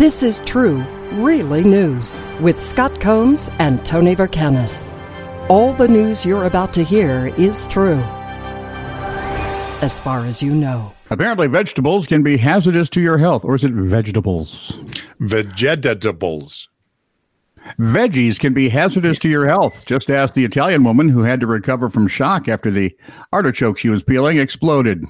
This is true, really news with Scott Combs and Tony Vercanis. All the news you're about to hear is true, as far as you know. Apparently, vegetables can be hazardous to your health, or is it vegetables? Vegetables. Veggies can be hazardous to your health. Just ask the Italian woman who had to recover from shock after the artichoke she was peeling exploded.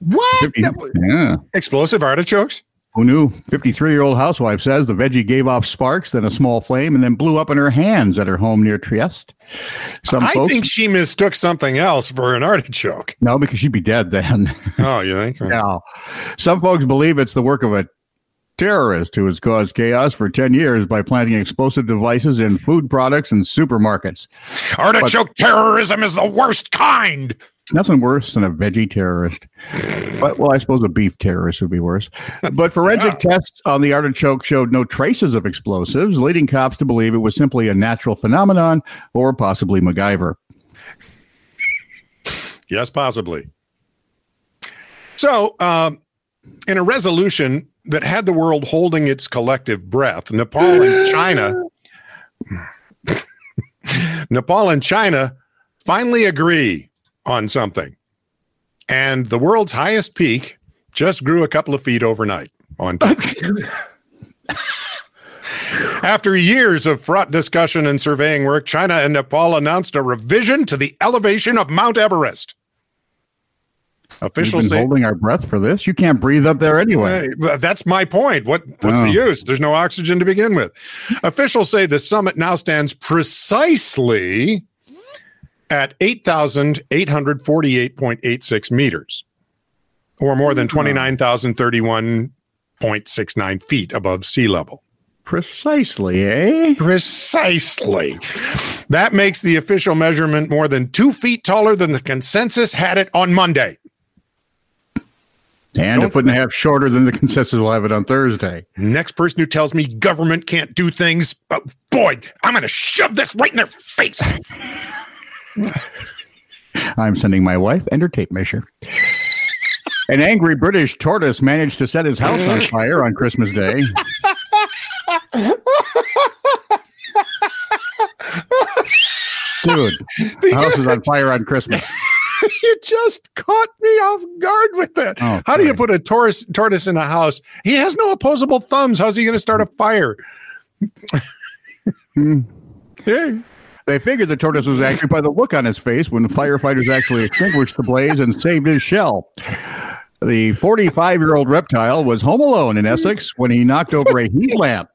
What? Yeah. Explosive artichokes? Who knew? 53 year old housewife says the veggie gave off sparks, then a small flame, and then blew up in her hands at her home near Trieste. Some I folks, think she mistook something else for an artichoke. No, because she'd be dead then. Oh, you think? yeah. Some folks believe it's the work of a terrorist who has caused chaos for 10 years by planting explosive devices in food products and supermarkets. Artichoke but, terrorism is the worst kind. Nothing worse than a veggie terrorist. But, well, I suppose a beef terrorist would be worse. But forensic yeah. tests on the artichoke showed no traces of explosives, leading cops to believe it was simply a natural phenomenon or possibly MacGyver. Yes, possibly. So, um, in a resolution that had the world holding its collective breath, Nepal and China, Nepal and China finally agree on something. And the world's highest peak just grew a couple of feet overnight on After years of fraught discussion and surveying work, China and Nepal announced a revision to the elevation of Mount Everest. Officials say, holding our breath for this. You can't breathe up there anyway. That's my point. What what's oh. the use? There's no oxygen to begin with. Officials say the summit now stands precisely at 8,848.86 meters, or more than 29,031.69 feet above sea level. Precisely, eh? Precisely. That makes the official measurement more than two feet taller than the consensus had it on Monday. And Don't, a foot and a half shorter than the consensus will have it on Thursday. Next person who tells me government can't do things, oh, boy, I'm going to shove this right in their face. I'm sending my wife and her tape measure. An angry British tortoise managed to set his house on fire on Christmas Day. Dude, the house is on fire on Christmas. you just caught me off guard with that. Oh, How do you put a tortoise tortoise in a house? He has no opposable thumbs. How's he going to start a fire? Hmm. hey. They figured the tortoise was angry by the look on his face when the firefighters actually extinguished the blaze and saved his shell. The 45 year old reptile was home alone in Essex when he knocked over a heat lamp.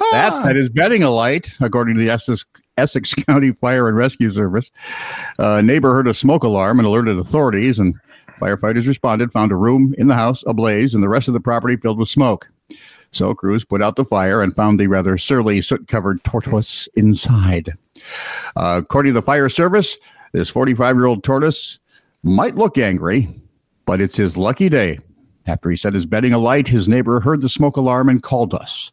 Ah. That set his bedding alight, according to the Essex, Essex County Fire and Rescue Service. A neighbor heard a smoke alarm and alerted authorities, and firefighters responded, found a room in the house ablaze, and the rest of the property filled with smoke. So crews put out the fire and found the rather surly soot covered tortoise inside. Uh, according to the fire service, this 45 year old tortoise might look angry, but it's his lucky day. After he set his bedding alight, his neighbor heard the smoke alarm and called us.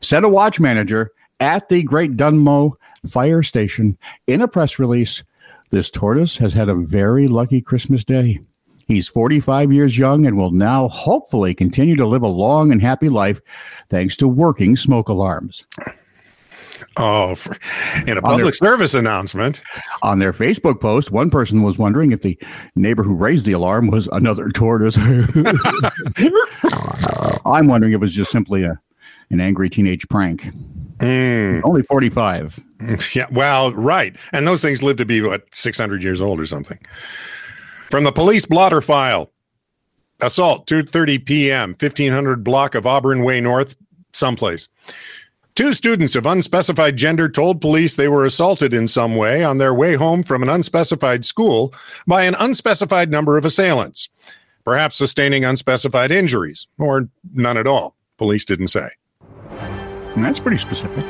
Said a watch manager at the Great Dunmow Fire Station in a press release this tortoise has had a very lucky Christmas day. He's 45 years young and will now hopefully continue to live a long and happy life thanks to working smoke alarms. Oh, for, in a public their, service announcement. On their Facebook post, one person was wondering if the neighbor who raised the alarm was another tortoise. I'm wondering if it was just simply a an angry teenage prank. Mm. Only 45. Yeah, well, right. And those things live to be, what, 600 years old or something. From the police blotter file assault, 2.30 p.m., 1500 block of Auburn Way North, someplace. Two students of unspecified gender told police they were assaulted in some way on their way home from an unspecified school by an unspecified number of assailants, perhaps sustaining unspecified injuries, or none at all. Police didn't say. That's pretty specific.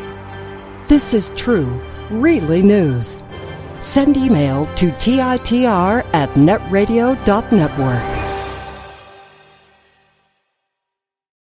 This is true, really news. Send email to TITR at netradio.network.